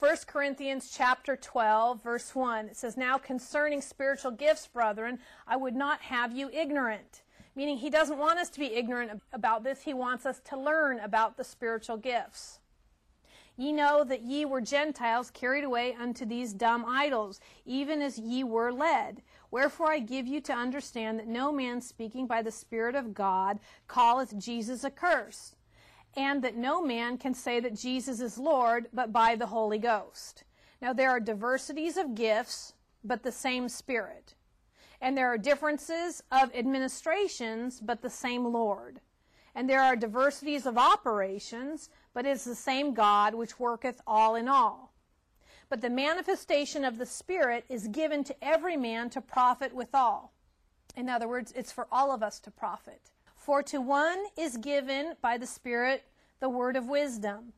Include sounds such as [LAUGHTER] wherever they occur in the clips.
1 Corinthians chapter 12 verse 1. It says, "Now concerning spiritual gifts, brethren, I would not have you ignorant." Meaning he doesn't want us to be ignorant about this. He wants us to learn about the spiritual gifts. Ye know that ye were Gentiles carried away unto these dumb idols, even as ye were led. Wherefore I give you to understand that no man speaking by the Spirit of God calleth Jesus accursed, and that no man can say that Jesus is Lord but by the Holy Ghost. Now there are diversities of gifts, but the same Spirit. And there are differences of administrations, but the same Lord. And there are diversities of operations, but it is the same God which worketh all in all. But the manifestation of the Spirit is given to every man to profit withal. In other words, it's for all of us to profit. For to one is given by the Spirit the word of wisdom,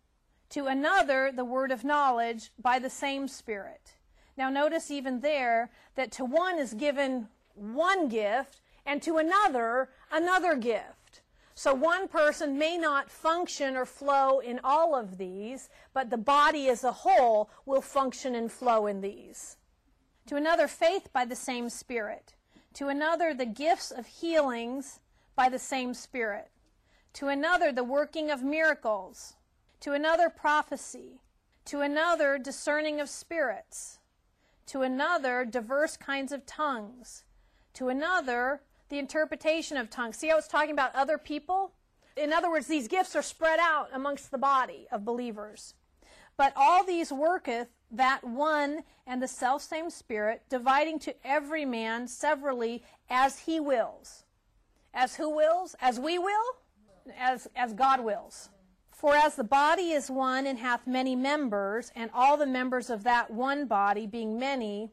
to another the word of knowledge by the same Spirit. Now notice even there that to one is given one gift, and to another, another gift. So one person may not function or flow in all of these, but the body as a whole will function and flow in these. To another, faith by the same Spirit. To another, the gifts of healings by the same Spirit. To another, the working of miracles. To another, prophecy. To another, discerning of spirits. To another, diverse kinds of tongues. To another, the interpretation of tongues. See how it's talking about other people? In other words, these gifts are spread out amongst the body of believers. But all these worketh that one and the selfsame Spirit, dividing to every man severally as he wills. As who wills? As we will? As, as God wills. For as the body is one and hath many members, and all the members of that one body, being many,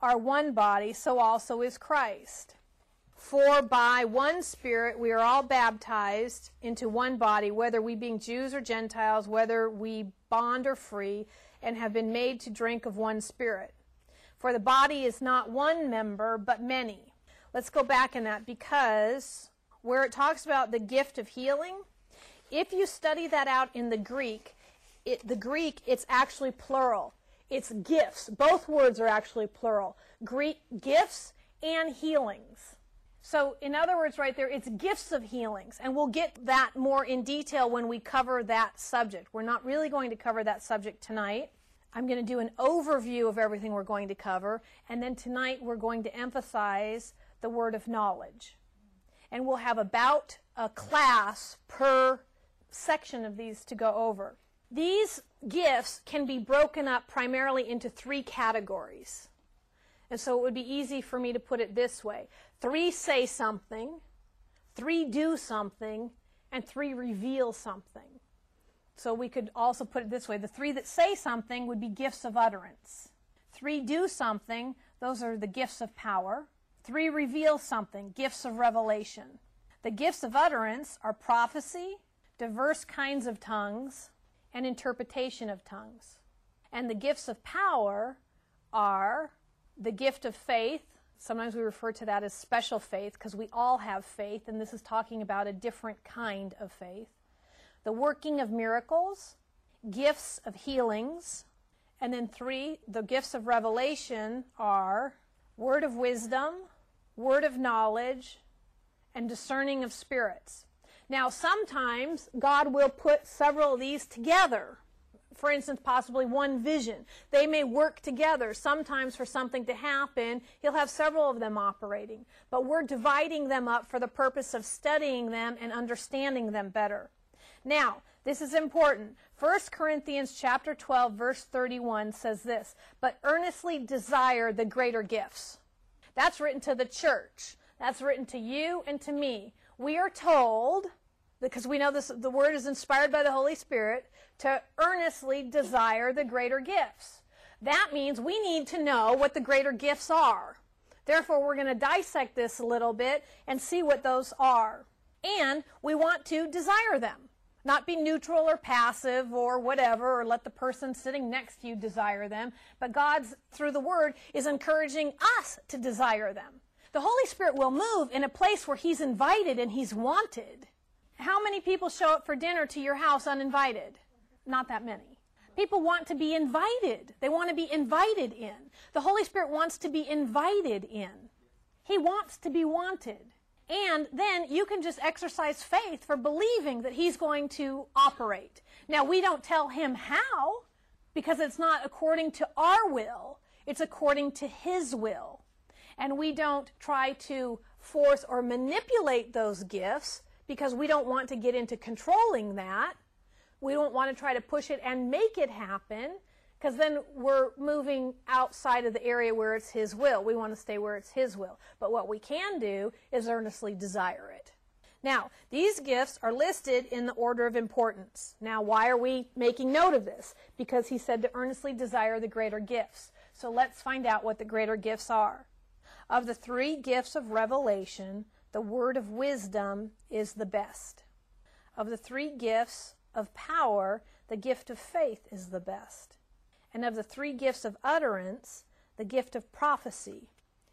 are one body, so also is Christ. For by one Spirit we are all baptized into one body, whether we being Jews or Gentiles, whether we bond or free, and have been made to drink of one Spirit. For the body is not one member, but many. Let's go back in that because where it talks about the gift of healing, if you study that out in the Greek, it, the Greek, it's actually plural. It's gifts. Both words are actually plural. Greek gifts and healings. So, in other words, right there, it's gifts of healings. And we'll get that more in detail when we cover that subject. We're not really going to cover that subject tonight. I'm going to do an overview of everything we're going to cover. And then tonight we're going to emphasize the word of knowledge. And we'll have about a class per section of these to go over. These gifts can be broken up primarily into three categories. And so it would be easy for me to put it this way three say something, three do something, and three reveal something. So we could also put it this way the three that say something would be gifts of utterance. Three do something, those are the gifts of power. Three reveal something, gifts of revelation. The gifts of utterance are prophecy, diverse kinds of tongues, and interpretation of tongues. And the gifts of power are the gift of faith. Sometimes we refer to that as special faith because we all have faith, and this is talking about a different kind of faith. The working of miracles, gifts of healings, and then three, the gifts of revelation are word of wisdom, word of knowledge, and discerning of spirits. Now, sometimes God will put several of these together. For instance, possibly one vision. They may work together. Sometimes for something to happen, He'll have several of them operating. But we're dividing them up for the purpose of studying them and understanding them better. Now, this is important. 1 Corinthians chapter 12 verse 31 says this, "But earnestly desire the greater gifts." That's written to the church. That's written to you and to me. We are told because we know this, the word is inspired by the Holy Spirit to earnestly desire the greater gifts. That means we need to know what the greater gifts are. Therefore, we're going to dissect this a little bit and see what those are. And we want to desire them. Not be neutral or passive or whatever, or let the person sitting next to you desire them. But God's, through the Word, is encouraging us to desire them. The Holy Spirit will move in a place where He's invited and He's wanted. How many people show up for dinner to your house uninvited? Not that many. People want to be invited. They want to be invited in. The Holy Spirit wants to be invited in. He wants to be wanted. And then you can just exercise faith for believing that He's going to operate. Now, we don't tell Him how because it's not according to our will, it's according to His will. And we don't try to force or manipulate those gifts because we don't want to get into controlling that. We don't want to try to push it and make it happen because then we're moving outside of the area where it's His will. We want to stay where it's His will. But what we can do is earnestly desire it. Now, these gifts are listed in the order of importance. Now, why are we making note of this? Because He said to earnestly desire the greater gifts. So let's find out what the greater gifts are. Of the three gifts of revelation, the word of wisdom is the best. Of the three gifts of power, the gift of faith is the best. And of the three gifts of utterance, the gift of prophecy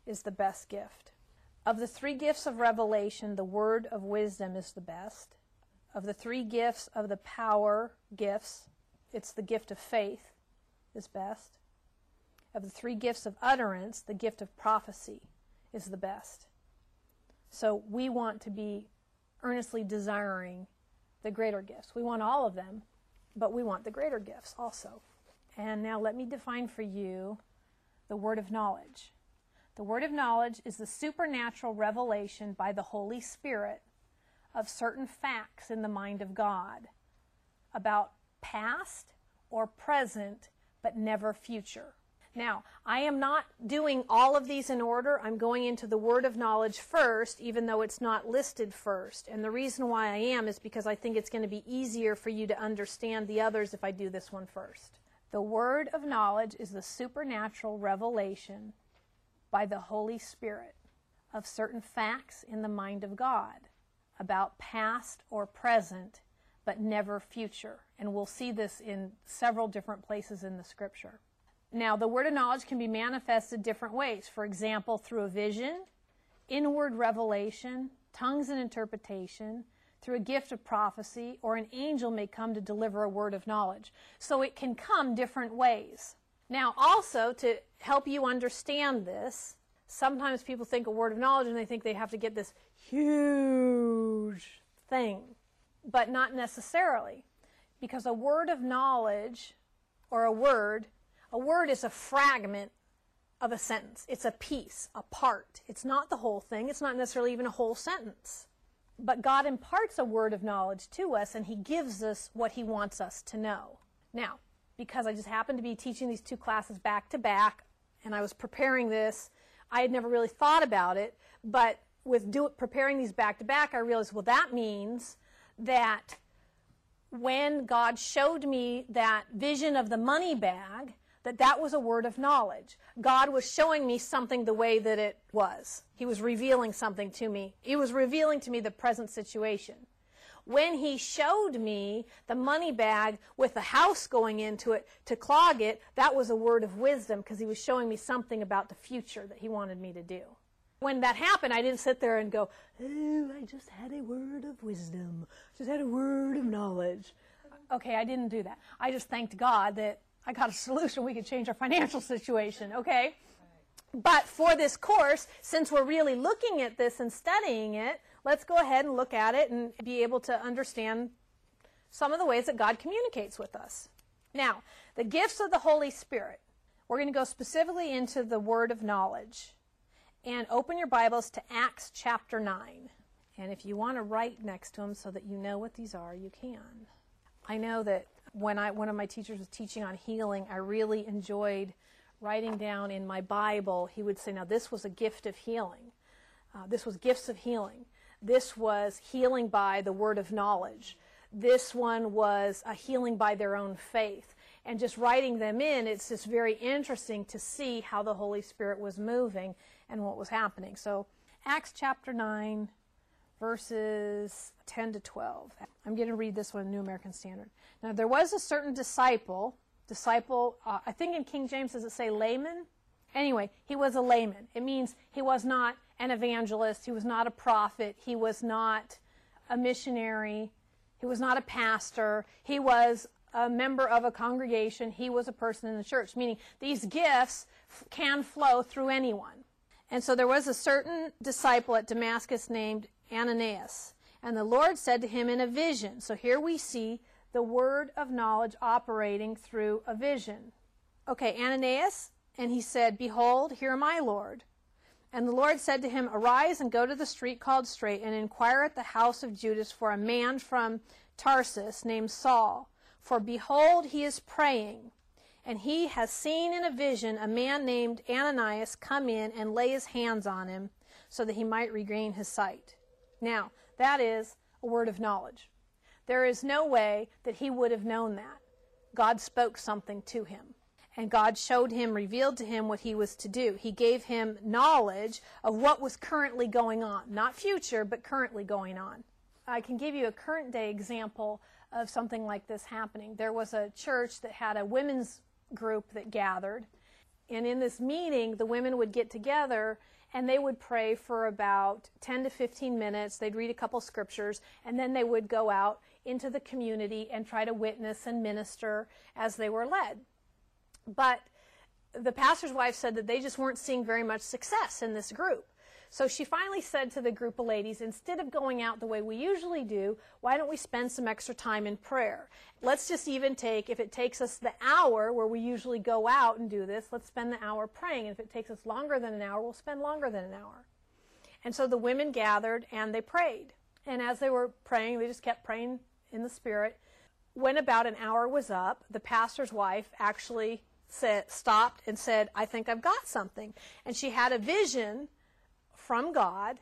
is the best gift. Of the three gifts of revelation, the word of wisdom is the best. Of the three gifts of the power gifts, it's the gift of faith is best. Of the three gifts of utterance, the gift of prophecy is the best. So we want to be earnestly desiring the greater gifts. We want all of them, but we want the greater gifts also. And now let me define for you the word of knowledge. The word of knowledge is the supernatural revelation by the Holy Spirit of certain facts in the mind of God about past or present, but never future. Now, I am not doing all of these in order. I'm going into the word of knowledge first, even though it's not listed first. And the reason why I am is because I think it's going to be easier for you to understand the others if I do this one first. The word of knowledge is the supernatural revelation by the Holy Spirit of certain facts in the mind of God about past or present, but never future. And we'll see this in several different places in the scripture. Now, the word of knowledge can be manifested different ways. For example, through a vision, inward revelation, tongues and interpretation, through a gift of prophecy, or an angel may come to deliver a word of knowledge. So it can come different ways. Now, also, to help you understand this, sometimes people think a word of knowledge and they think they have to get this huge thing, but not necessarily. Because a word of knowledge, or a word, a word is a fragment of a sentence. It's a piece, a part. It's not the whole thing. It's not necessarily even a whole sentence. But God imparts a word of knowledge to us and He gives us what He wants us to know. Now, because I just happened to be teaching these two classes back to back and I was preparing this, I had never really thought about it, but with do, preparing these back to back, I realized, well, that means that when God showed me that vision of the money bag, that that was a word of knowledge. God was showing me something the way that it was. He was revealing something to me. He was revealing to me the present situation. When he showed me the money bag with the house going into it to clog it, that was a word of wisdom because he was showing me something about the future that he wanted me to do. When that happened, I didn't sit there and go, Oh, I just had a word of wisdom. I Just had a word of knowledge. Okay, I didn't do that. I just thanked God that I got a solution. We could change our financial situation, okay? But for this course, since we're really looking at this and studying it, let's go ahead and look at it and be able to understand some of the ways that God communicates with us. Now, the gifts of the Holy Spirit. We're going to go specifically into the word of knowledge. And open your Bibles to Acts chapter 9. And if you want to write next to them so that you know what these are, you can. I know that when I one of my teachers was teaching on healing, I really enjoyed writing down in my Bible. He would say, "Now this was a gift of healing. Uh, this was gifts of healing. This was healing by the word of knowledge. This one was a healing by their own faith." And just writing them in, it's just very interesting to see how the Holy Spirit was moving and what was happening. So, Acts chapter 9, verses 10 to 12. I'm going to read this one, New American Standard. Now, there was a certain disciple, disciple, uh, I think in King James does it say layman? Anyway, he was a layman. It means he was not an evangelist, he was not a prophet, he was not a missionary, he was not a pastor, he was a member of a congregation, he was a person in the church, meaning these gifts f- can flow through anyone. And so there was a certain disciple at Damascus named Ananias. And the Lord said to him in a vision. So here we see the word of knowledge operating through a vision. Okay, Ananias, and he said, Behold, here am I, Lord. And the Lord said to him, Arise and go to the street called Straight, and inquire at the house of Judas for a man from Tarsus named Saul. For behold, he is praying, and he has seen in a vision a man named Ananias come in and lay his hands on him, so that he might regain his sight. Now, that is a word of knowledge. There is no way that he would have known that. God spoke something to him and God showed him, revealed to him what he was to do. He gave him knowledge of what was currently going on, not future, but currently going on. I can give you a current day example of something like this happening. There was a church that had a women's group that gathered, and in this meeting, the women would get together and they would pray for about 10 to 15 minutes. They'd read a couple scriptures, and then they would go out into the community and try to witness and minister as they were led. But the pastor's wife said that they just weren't seeing very much success in this group. So she finally said to the group of ladies, instead of going out the way we usually do, why don't we spend some extra time in prayer? Let's just even take, if it takes us the hour where we usually go out and do this, let's spend the hour praying. And if it takes us longer than an hour, we'll spend longer than an hour. And so the women gathered and they prayed. And as they were praying, they just kept praying in the Spirit. When about an hour was up, the pastor's wife actually said, stopped and said, I think I've got something. And she had a vision from God,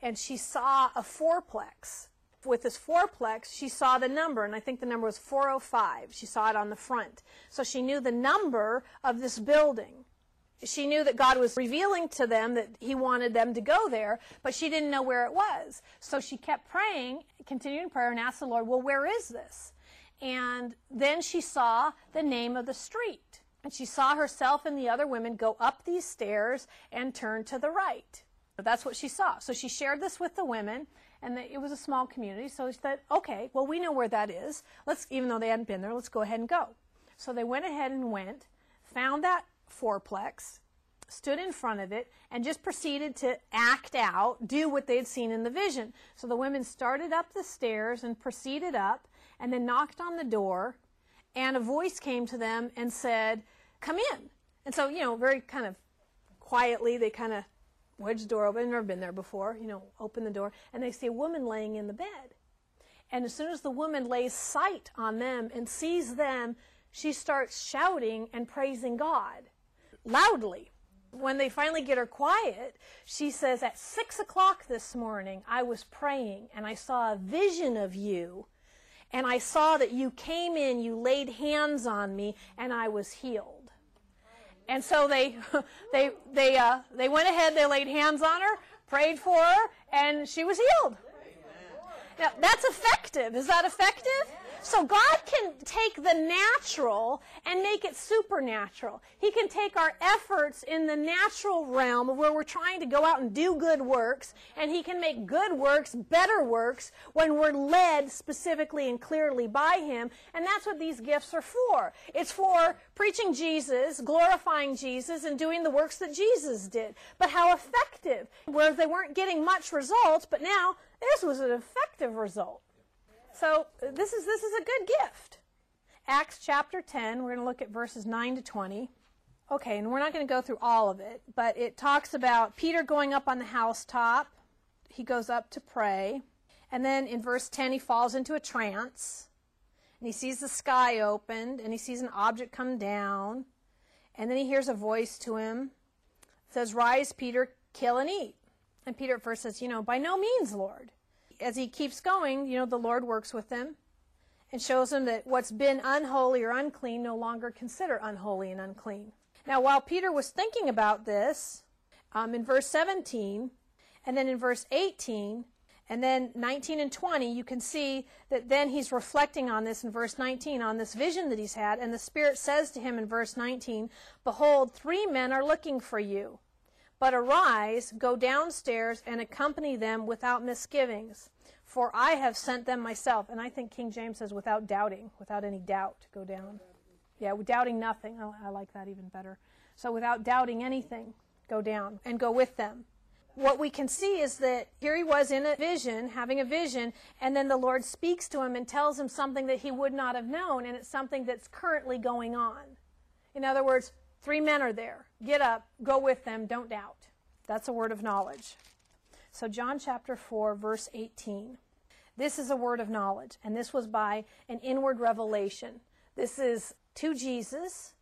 and she saw a fourplex. With this fourplex, she saw the number, and I think the number was 405. She saw it on the front. So she knew the number of this building. She knew that God was revealing to them that He wanted them to go there, but she didn't know where it was. So she kept praying, continuing prayer, and asked the Lord, Well, where is this? And then she saw the name of the street. And she saw herself and the other women go up these stairs and turn to the right. That's what she saw. So she shared this with the women, and the, it was a small community. So she said, okay, well, we know where that is. Let's, even though they hadn't been there, let's go ahead and go. So they went ahead and went, found that fourplex, stood in front of it, and just proceeded to act out, do what they'd seen in the vision. So the women started up the stairs and proceeded up, and then knocked on the door, and a voice came to them and said, Come in. And so, you know, very kind of quietly, they kind of wedged the door open. Never been there before, you know, open the door, and they see a woman laying in the bed. And as soon as the woman lays sight on them and sees them, she starts shouting and praising God loudly. When they finally get her quiet, she says, At six o'clock this morning, I was praying and I saw a vision of you and I saw that you came in, you laid hands on me, and I was healed. And so they, [LAUGHS] they, they, uh, they went ahead, they laid hands on her, prayed for her, and she was healed. Now, that's effective. Is that effective? So God can take the natural and make it supernatural. He can take our efforts in the natural realm where we're trying to go out and do good works, and He can make good works better works when we're led specifically and clearly by Him. And that's what these gifts are for. It's for preaching Jesus, glorifying Jesus, and doing the works that Jesus did. But how effective? Where they weren't getting much results, but now this was an effective result. So this is this is a good gift. Acts chapter 10, we're going to look at verses 9 to 20. Okay, and we're not going to go through all of it, but it talks about Peter going up on the housetop. He goes up to pray. And then in verse 10, he falls into a trance. And he sees the sky opened, and he sees an object come down. And then he hears a voice to him. It says, Rise, Peter, kill and eat. And Peter at first says, You know, by no means, Lord as he keeps going, you know, the Lord works with him and shows him that what's been unholy or unclean no longer consider unholy and unclean. Now, while Peter was thinking about this, um, in verse 17, and then in verse 18, and then 19 and 20, you can see that then he's reflecting on this in verse 19, on this vision that he's had. And the Spirit says to him in verse 19, Behold, three men are looking for you. But arise, go downstairs, and accompany them without misgivings. for I have sent them myself. And I think King James says, without doubting, without any doubt, go down. Yeah, doubting nothing. Oh, I like that even better. So without doubting anything, go down and go with them. What we can see is that here he was in a vision, having a vision, and then the Lord speaks to him and tells him something that he would not have known, and it's something that's currently going on. In other words, three men are there. Get up, go with them, don't doubt. That's a word of knowledge. So, John chapter 4, verse 18. This is a word of knowledge, and this was by an inward revelation. This is to Jesus,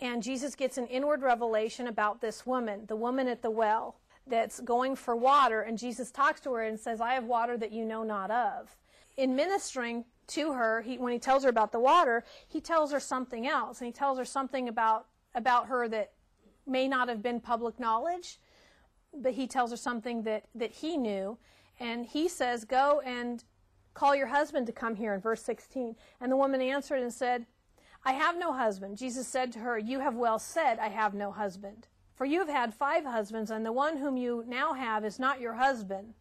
and Jesus gets an inward revelation about this woman, the woman at the well, that's going for water, and Jesus talks to her and says, I have water that you know not of. In ministering to her, he, when he tells her about the water, he tells her something else, and he tells her something about, about her that may not have been public knowledge, but he tells her something that, that he knew. And he says, Go and call your husband to come here in verse 16. And the woman answered and said, I have no husband. Jesus said to her, You have well said, I have no husband. For you have had five husbands, and the one whom you now have is not your husband.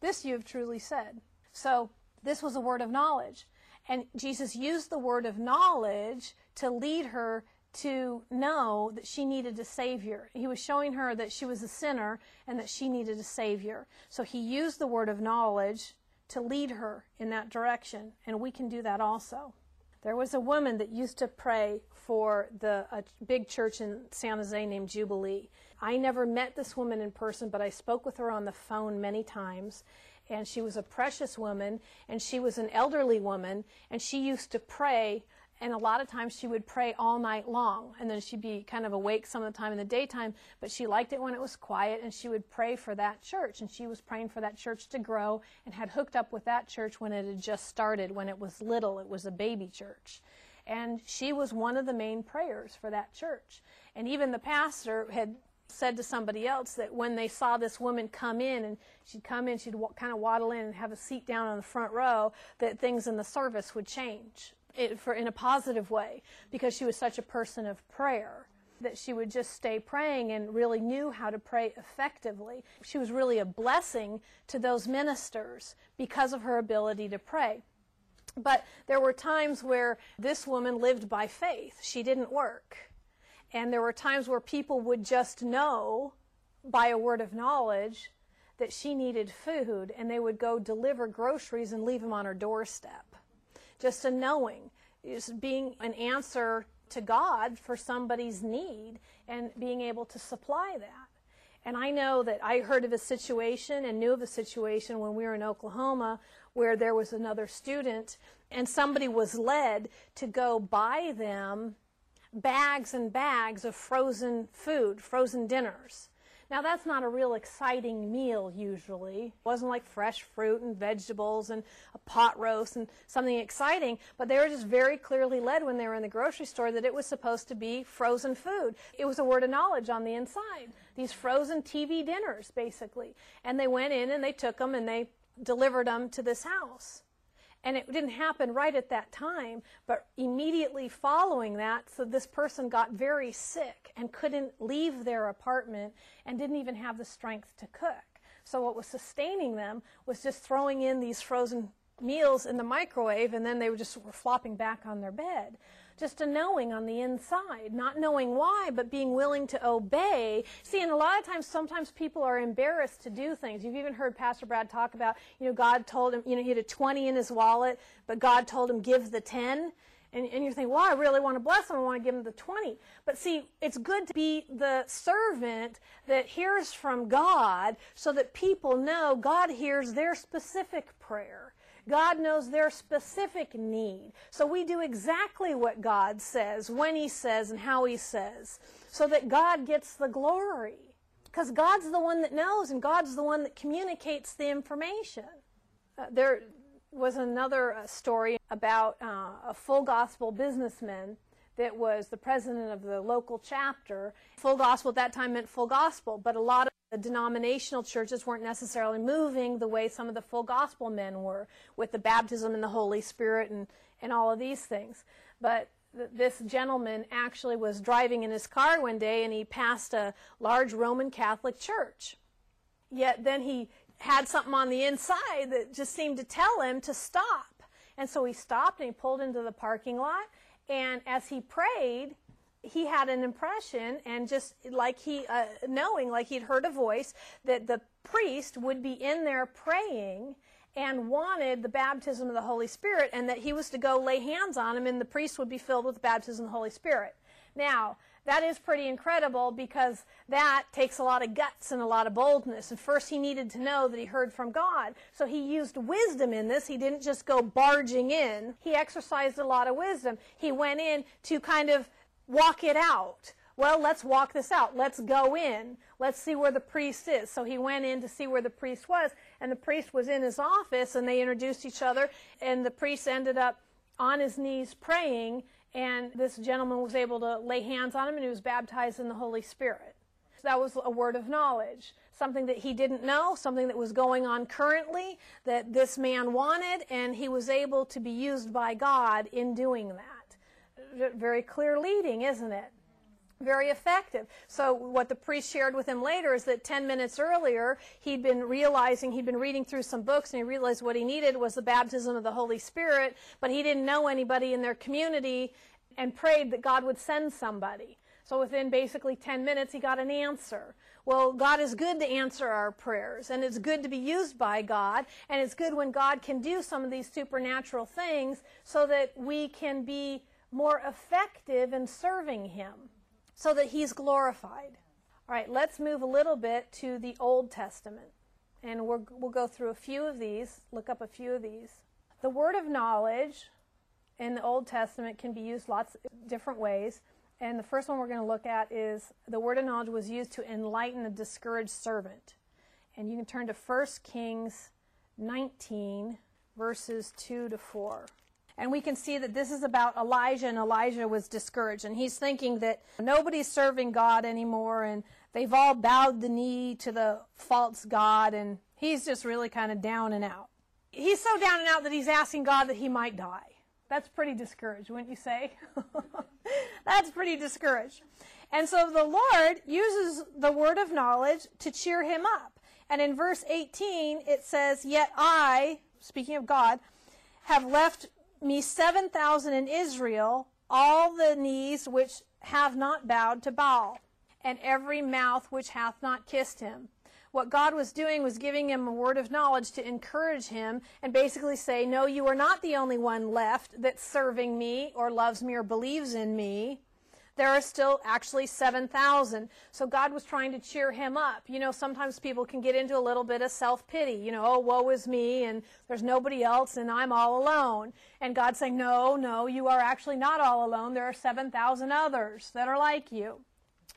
This you have truly said. So, this was a word of knowledge. And Jesus used the word of knowledge to lead her to know that she needed a Savior. He was showing her that she was a sinner and that she needed a Savior. So he used the word of knowledge to lead her in that direction, and we can do that also. There was a woman that used to pray for the a big church in San Jose named Jubilee. I never met this woman in person, but I spoke with her on the phone many times. And she was a precious woman, and she was an elderly woman, and she used to pray and a lot of times she would pray all night long and then she'd be kind of awake some of the time in the daytime but she liked it when it was quiet and she would pray for that church and she was praying for that church to grow and had hooked up with that church when it had just started when it was little it was a baby church. And she was one of the main prayers for that church. And even the pastor had said to somebody else that when they saw this woman come in and she'd come in she'd kind of waddle in and have a seat down on the front row that things in the service would change it, for in a positive way because she was such a person of prayer that she would just stay praying and really knew how to pray effectively. She was really a blessing to those ministers because of her ability to pray. But there were times where this woman lived by faith. She didn't work. And there were times where people would just know by a word of knowledge that she needed food and they would go deliver groceries and leave them on her doorstep just a knowing, is being an answer to God for somebody's need and being able to supply that. And I know that I heard of a situation and knew of a situation when we were in Oklahoma where there was another student and somebody was led to go buy them bags and bags of frozen food, frozen dinners. Now, that's not a real exciting meal usually. It wasn't like fresh fruit and vegetables and a pot roast and something exciting, but they were just very clearly led when they were in the grocery store that it was supposed to be frozen food. It was a word of knowledge on the inside. These frozen TV dinners, basically. And they went in and they took them and they delivered them to this house. And it didn't happen right at that time, but immediately following that, so this person got very sick and couldn't leave their apartment and didn't even have the strength to cook. So what was sustaining them was just throwing in these frozen meals in the microwave and then they were just were flopping back on their bed just a knowing on the inside, not knowing why, but being willing to obey. See, and a lot of times, sometimes people are embarrassed to do things. You've even heard Pastor Brad talk about, you know, God told him, you know, he had a 20 in his wallet, but God told him, give the 10. And, and, you're thinking, well, I really want to bless him. I want to give him the 20. But see, it's good to be the servant that hears from God so that people know God hears their specific prayer. God knows their specific need. So we do exactly what God says, when He says, and how He says, so that God gets the glory. Because God's the one that knows, and God's the one that communicates the information. Uh, there was another uh, story about uh, a full gospel businessman that was the president of the local chapter. Full gospel at that time meant full gospel, but a lot of the denominational churches weren't necessarily moving the way some of the full gospel men were with the baptism in the Holy Spirit and, and all of these things. But th- this gentleman actually was driving in his car one day and he passed a large Roman Catholic church. Yet then he had something on the inside that just seemed to tell him to stop. And so he stopped and he pulled into the parking lot. And as he prayed, he had an impression and just like he uh, knowing like he'd heard a voice that the priest would be in there praying and wanted the baptism of the holy spirit and that he was to go lay hands on him and the priest would be filled with the baptism of the holy spirit now that is pretty incredible because that takes a lot of guts and a lot of boldness. And first, he needed to know that he heard from God. So he used wisdom in this. He didn't just go barging in, he exercised a lot of wisdom. He went in to kind of walk it out. Well, let's walk this out. Let's go in. Let's see where the priest is. So he went in to see where the priest was, and the priest was in his office, and they introduced each other, and the priest ended up on his knees praying, and this gentleman was able to lay hands on him, and he was baptized in the Holy Spirit. That was a word of knowledge, something that he didn't know, something that was going on currently that this man wanted, and he was able to be used by God in doing that very clear leading, isn't it? Very effective. So, what the priest shared with him later is that 10 minutes earlier, he'd been realizing, he'd been reading through some books, and he realized what he needed was the baptism of the Holy Spirit, but he didn't know anybody in their community and prayed that God would send somebody. So, within basically 10 minutes, he got an answer. Well, God is good to answer our prayers, and it's good to be used by God, and it's good when God can do some of these supernatural things so that we can be more effective in serving Him so that He's glorified. All right, let's move a little bit to the Old Testament. And we will go through a few of these, look up a few of these. The word of knowledge in the Old Testament can be used lots of different ways. And the first one we're going to look at is the word of knowledge was used to enlighten a discouraged servant. And you can turn to 1 Kings 19, verses 2 to 4. And we can see that this is about Elijah, and Elijah was discouraged. And he's thinking that nobody's serving God anymore, and they've all bowed the knee to the false God, and he's just really kind of down and out. He's so down and out that he's asking God that he might die. That's pretty discouraged, wouldn't you say? [LAUGHS] That's pretty discouraged. And so the Lord uses the word of knowledge to cheer him up. And in verse 18, it says, Yet I, speaking of God, have left me 7,000 in Israel, all the knees which have not bowed to Baal, and every mouth which hath not kissed him. What God was doing was giving him a word of knowledge to encourage him and basically say, No, you are not the only one left that's serving me or loves me or believes in me there are still actually 7,000. So God was trying to cheer him up. You know, sometimes people can get into a little bit of self pity. You know, oh, woe is me, and there's nobody else, and I'm all alone. And God's saying, no, no, you are actually not all alone. There are 7,000 others that are like you.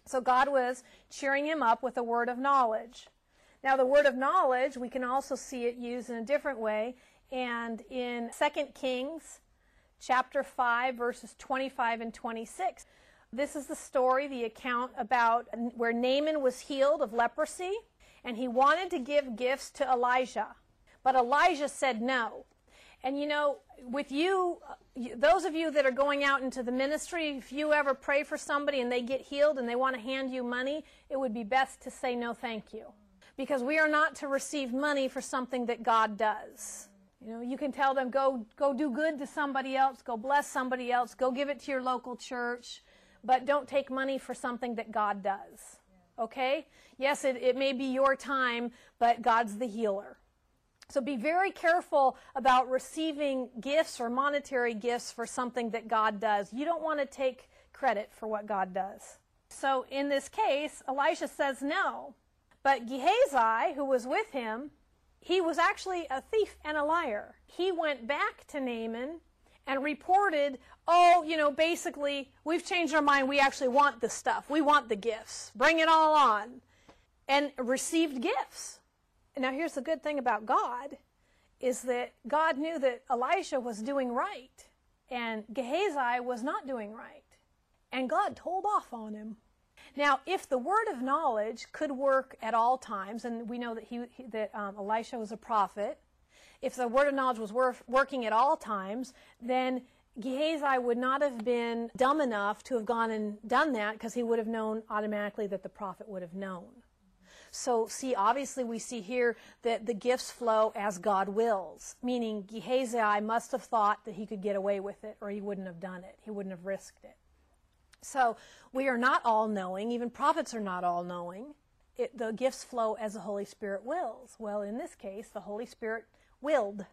So God was cheering him up with a word of knowledge. Now, the word of knowledge, we can also see it used in a different way. And in 2 Kings chapter 5, verses 25 and 26, this is the story, the account about where Naaman was healed of leprosy, and he wanted to give gifts to Elijah. But Elijah said no. And you know, with you, uh, those of you that are going out into the ministry, if you ever pray for somebody and they get healed and they want to hand you money, it would be best to say no thank you. Because we are not to receive money for something that God does. You know, you can tell them, go, go do good to somebody else, go bless somebody else, go give it to your local church but don't take money for something that God does. Okay? Yes, it, it may be your time, but God's the healer. So be very careful about receiving gifts or monetary gifts for something that God does. You don't want to take credit for what God does. So in this case, Elisha says no. But Gehazi, who was with him, he was actually a thief and a liar. He went back to Naaman and reported, oh, you know, basically, we've changed our mind. We actually want the stuff. We want the gifts. Bring it all on. And received gifts. Now, here's the good thing about God is that God knew that Elisha was doing right and Gehazi was not doing right. And God told off on him. Now, if the word of knowledge could work at all times, and we know that he, that um, Elisha was a prophet, if the word of knowledge was worth, working at all times, then Gehazi would not have been dumb enough to have gone and done that because he would have known automatically that the prophet would have known. So, see, obviously, we see here that the gifts flow as God wills, meaning Gehazi must have thought that he could get away with it, or he wouldn't have done it. He wouldn't have risked it. So, we are not all knowing. Even prophets are not all knowing. It, the gifts flow as the Holy Spirit wills. Well, in this case, the Holy Spirit willed,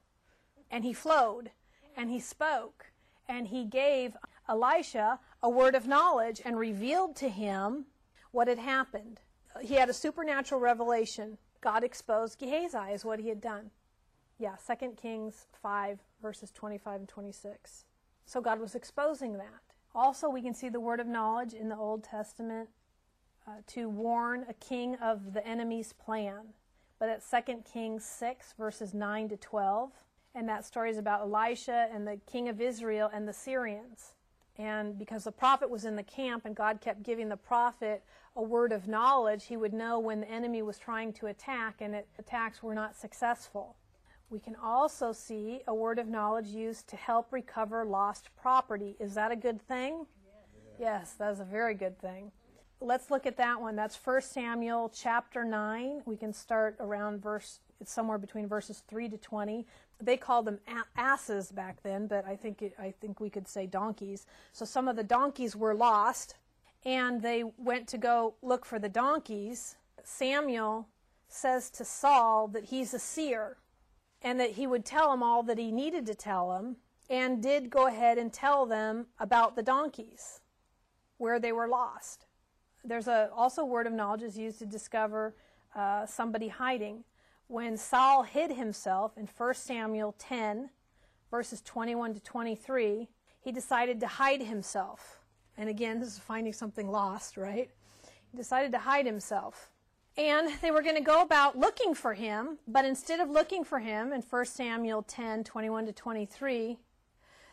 and he flowed, and he spoke, and he gave Elisha a word of knowledge and revealed to him what had happened he had a supernatural revelation. God exposed Gehazi is what he had done. Yeah, 2 Kings 5, verses 25 and 26. So God was exposing that. Also, we can see the word of knowledge in the Old Testament uh, to warn a king of the enemy's plan. But at 2 Kings 6, verses 9 to 12. And that story is about Elisha and the king of Israel and the Syrians. And because the prophet was in the camp and God kept giving the prophet a word of knowledge, he would know when the enemy was trying to attack and it, attacks were not successful. We can also see a word of knowledge used to help recover lost property. Is that a good thing? Yes, that is a very good thing. Let's look at that one. That's 1 Samuel chapter 9. We can start around verse, it's somewhere between verses 3 to 20. They called them asses back then, but I think, it, I think we could say donkeys. So some of the donkeys were lost and they went to go look for the donkeys, Samuel says to Saul that he's a seer and that he would tell him all that he needed to tell him, and did go ahead and tell them about the donkeys, where they were lost. There's a, also word of knowledge is used to discover uh, somebody hiding. When Saul hid himself in 1 Samuel 10, verses 21 to 23, he decided to hide himself and again, this is finding something lost, right? He decided to hide himself. And they were going to go about looking for him, but instead of looking for him in 1 Samuel 10 21 to 23,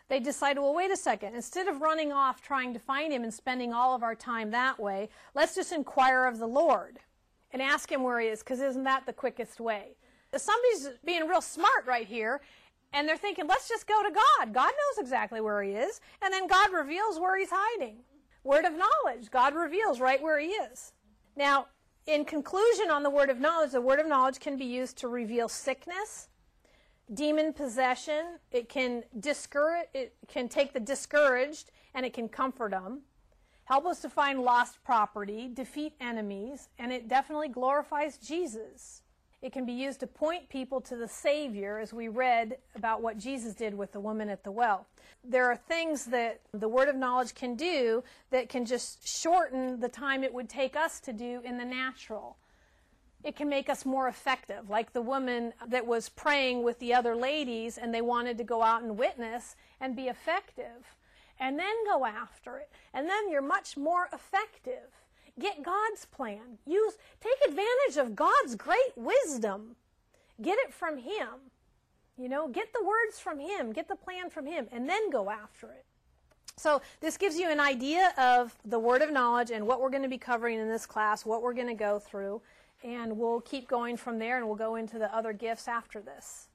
they decided, well, wait a second. Instead of running off trying to find him and spending all of our time that way, let's just inquire of the Lord and ask him where he is, because isn't that the quickest way? Somebody's being real smart right here and they're thinking, let's just go to God. God knows exactly where he is. And then God reveals where he's hiding. Word of knowledge. God reveals right where he is. Now, in conclusion on the word of knowledge, the word of knowledge can be used to reveal sickness, demon possession. It can discourage, it can take the discouraged and it can comfort them, help us to find lost property, defeat enemies, and it definitely glorifies Jesus. It can be used to point people to the Savior, as we read about what Jesus did with the woman at the well. There are things that the word of knowledge can do that can just shorten the time it would take us to do in the natural. It can make us more effective, like the woman that was praying with the other ladies and they wanted to go out and witness and be effective and then go after it. And then you're much more effective. Get God's plan. Use take advantage of God's great wisdom. Get it from him. You know, get the words from him, get the plan from him and then go after it. So, this gives you an idea of the word of knowledge and what we're going to be covering in this class, what we're going to go through, and we'll keep going from there and we'll go into the other gifts after this.